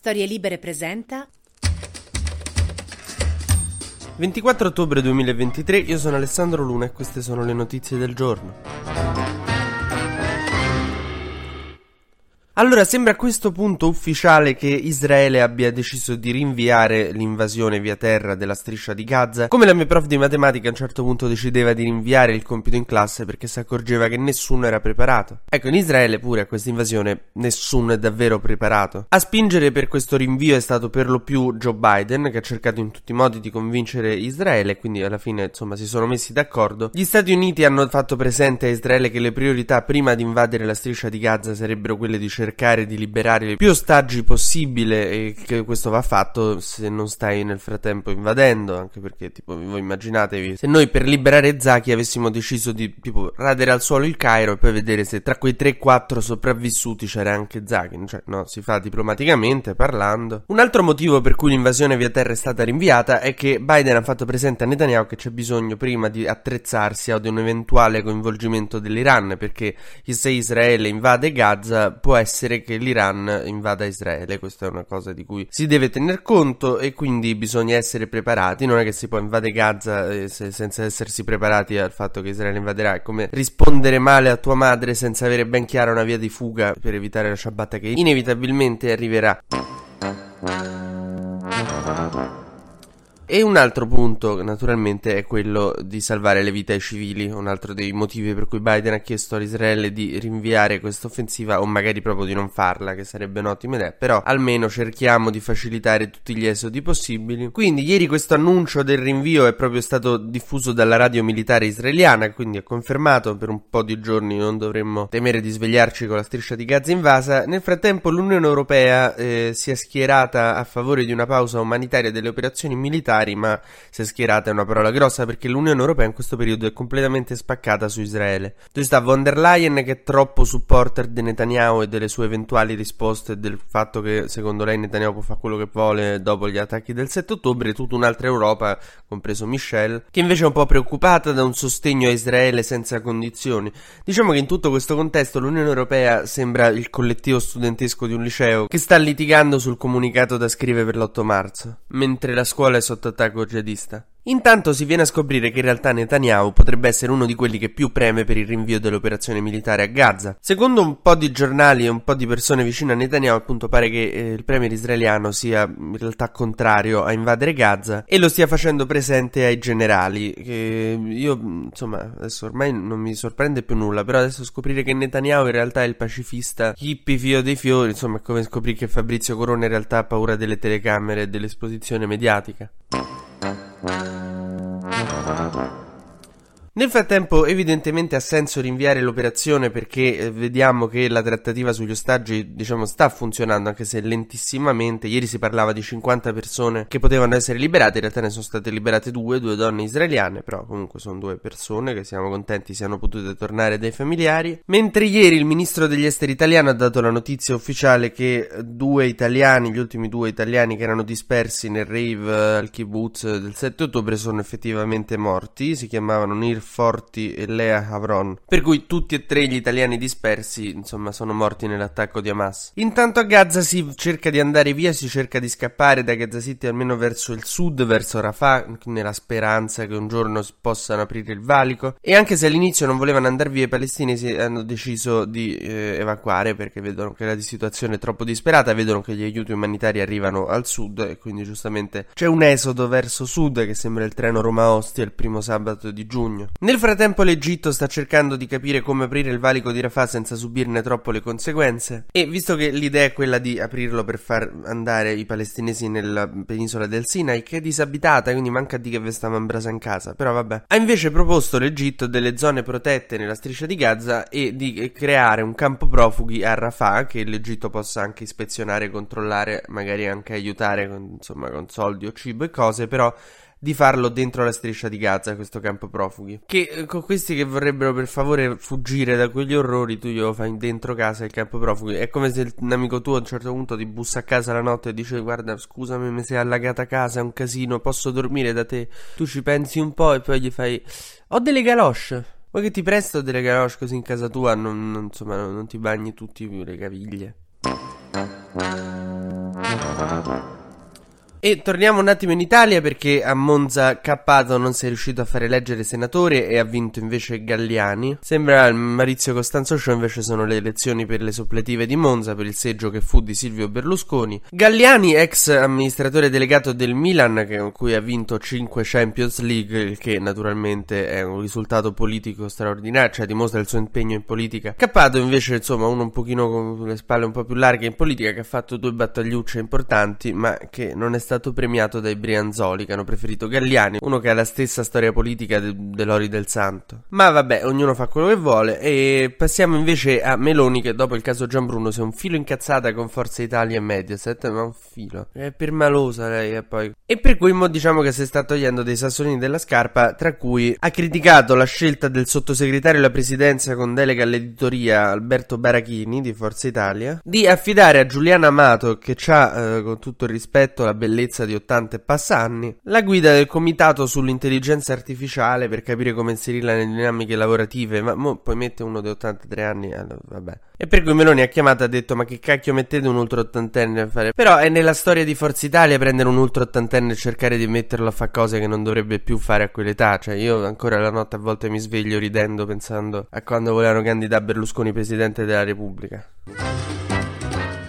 Storie Libere presenta 24 ottobre 2023, io sono Alessandro Luna e queste sono le notizie del giorno. Allora, sembra a questo punto ufficiale che Israele abbia deciso di rinviare l'invasione via terra della striscia di Gaza, come la mia prof di matematica a un certo punto decideva di rinviare il compito in classe perché si accorgeva che nessuno era preparato. Ecco, in Israele pure a questa invasione nessuno è davvero preparato. A spingere per questo rinvio è stato per lo più Joe Biden, che ha cercato in tutti i modi di convincere Israele, quindi alla fine insomma si sono messi d'accordo. Gli Stati Uniti hanno fatto presente a Israele che le priorità prima di invadere la striscia di Gaza sarebbero quelle di cercare cercare di liberare più ostaggi possibile e che questo va fatto se non stai nel frattempo invadendo, anche perché tipo voi immaginatevi se noi per liberare Zaki avessimo deciso di tipo radere al suolo il Cairo e poi vedere se tra quei 3-4 sopravvissuti c'era anche Zaki, cioè no, si fa diplomaticamente parlando. Un altro motivo per cui l'invasione via terra è stata rinviata è che Biden ha fatto presente a Netanyahu che c'è bisogno prima di attrezzarsi ad un eventuale coinvolgimento dell'Iran perché se Israele invade Gaza può essere essere che l'Iran invada Israele, questa è una cosa di cui si deve tener conto e quindi bisogna essere preparati, non è che si può invadere Gaza eh, se, senza essersi preparati al fatto che Israele invaderà, è come rispondere male a tua madre senza avere ben chiara una via di fuga per evitare la ciabatta che inevitabilmente arriverà. E un altro punto, naturalmente, è quello di salvare le vite ai civili, un altro dei motivi per cui Biden ha chiesto all'Israele di rinviare questa offensiva o magari proprio di non farla, che sarebbe un'ottima idea, però almeno cerchiamo di facilitare tutti gli esodi possibili. Quindi ieri questo annuncio del rinvio è proprio stato diffuso dalla radio militare israeliana, quindi è confermato, per un po' di giorni non dovremmo temere di svegliarci con la striscia di Gaza invasa. Nel frattempo l'Unione Europea eh, si è schierata a favore di una pausa umanitaria delle operazioni militari militari, ma è schierata è una parola grossa perché l'Unione Europea in questo periodo è completamente spaccata su Israele. Dove sta von der Leyen che è troppo supporter di Netanyahu e delle sue eventuali risposte del fatto che secondo lei Netanyahu può fare quello che vuole dopo gli attacchi del 7 ottobre, e tutta un'altra Europa, compreso Michel, che invece è un po' preoccupata da un sostegno a Israele senza condizioni. Diciamo che in tutto questo contesto l'Unione Europea sembra il collettivo studentesco di un liceo che sta litigando sul comunicato da scrivere per l'8 marzo, mentre la scuola è sotto attacco jihadista. Intanto si viene a scoprire che in realtà Netanyahu potrebbe essere uno di quelli che più preme per il rinvio dell'operazione militare a Gaza. Secondo un po' di giornali e un po' di persone vicine a Netanyahu, appunto pare che eh, il premier israeliano sia in realtà contrario a invadere Gaza e lo stia facendo presente ai generali. Che io, insomma, adesso ormai non mi sorprende più nulla, però adesso scoprire che Netanyahu in realtà è il pacifista hippie fio dei fiori, insomma, è come scoprire che Fabrizio Corona in realtà ha paura delle telecamere e dell'esposizione mediatica. Nel frattempo, evidentemente ha senso rinviare l'operazione perché eh, vediamo che la trattativa sugli ostaggi, diciamo, sta funzionando anche se lentissimamente. Ieri si parlava di 50 persone che potevano essere liberate, in realtà ne sono state liberate due, due donne israeliane, però comunque sono due persone che siamo contenti siano potute tornare dai familiari. Mentre ieri il ministro degli esteri italiano ha dato la notizia ufficiale che due italiani, gli ultimi due italiani che erano dispersi nel rave al kibbutz del 7 ottobre sono effettivamente morti, si chiamavano Nir Forti e Lea Havron, per cui tutti e tre gli italiani dispersi, insomma, sono morti nell'attacco di Hamas. Intanto a Gaza si cerca di andare via, si cerca di scappare da Gaza City almeno verso il sud, verso Rafah, nella speranza che un giorno possano aprire il valico. E anche se all'inizio non volevano andare via, i palestinesi hanno deciso di eh, evacuare perché vedono che la situazione è troppo disperata, vedono che gli aiuti umanitari arrivano al sud e quindi giustamente c'è un esodo verso sud che sembra il treno Roma-Ostia il primo sabato di giugno. Nel frattempo l'Egitto sta cercando di capire come aprire il valico di Rafah senza subirne troppo le conseguenze. E visto che l'idea è quella di aprirlo per far andare i palestinesi nella penisola del Sinai che è disabitata quindi manca di che ve sta in casa. Però vabbè. Ha invece proposto l'Egitto delle zone protette nella striscia di Gaza e di creare un campo profughi a Rafah che l'Egitto possa anche ispezionare, controllare magari anche aiutare con, insomma con soldi o cibo e cose però di farlo dentro la striscia di Gaza, questo campo profughi. Che eh, con questi che vorrebbero per favore fuggire da quegli orrori, tu glielo fai dentro casa il campo profughi. È come se un amico tuo a un certo punto ti bussa a casa la notte e dice: Guarda, scusami, mi sei allagata casa, è un casino, posso dormire da te. Tu ci pensi un po' e poi gli fai: Ho delle galosce. Vuoi che ti presto delle galosce così in casa tua? Non, non, insomma, non ti bagni tutti le caviglie. E torniamo un attimo in Italia perché a Monza Cappato non si è riuscito a fare eleggere senatore e ha vinto invece Galliani. Sembra il Maurizio Costanzo Show invece sono le elezioni per le suppletive di Monza per il seggio che fu di Silvio Berlusconi. Galliani, ex amministratore delegato del Milan, con cui ha vinto 5 Champions League, il che naturalmente è un risultato politico straordinario, cioè dimostra il suo impegno in politica. Cappato invece, insomma, uno un pochino con le spalle un po' più larghe in politica, che ha fatto due battagliucce importanti, ma che non è stato stato premiato dai Brianzoli che hanno preferito Galliani, uno che ha la stessa storia politica de- dell'Ori del Santo. Ma vabbè, ognuno fa quello che vuole e passiamo invece a Meloni che dopo il caso Gianbruno si è un filo incazzata con Forza Italia e Mediaset, ma un filo. È permalosa lei e poi... E per cui mo diciamo che si sta togliendo dei sassolini della scarpa, tra cui ha criticato la scelta del sottosegretario alla presidenza con delega all'editoria Alberto Barachini di Forza Italia di affidare a Giuliana Amato che ha eh, con tutto il rispetto la bellezza bellezza di 80 e passa anni, la guida del comitato sull'intelligenza artificiale per capire come inserirla nelle dinamiche lavorative, ma mo poi mette uno di 83 anni, allora, eh, vabbè. E per cui Meloni ha chiamato e ha detto ma che cacchio mettete un ultra ottantenne a fare? Però è nella storia di Forza Italia prendere un ultra ottantenne e cercare di metterlo a fare cose che non dovrebbe più fare a quell'età, cioè io ancora la notte a volte mi sveglio ridendo pensando a quando volevano candidare Berlusconi presidente della Repubblica.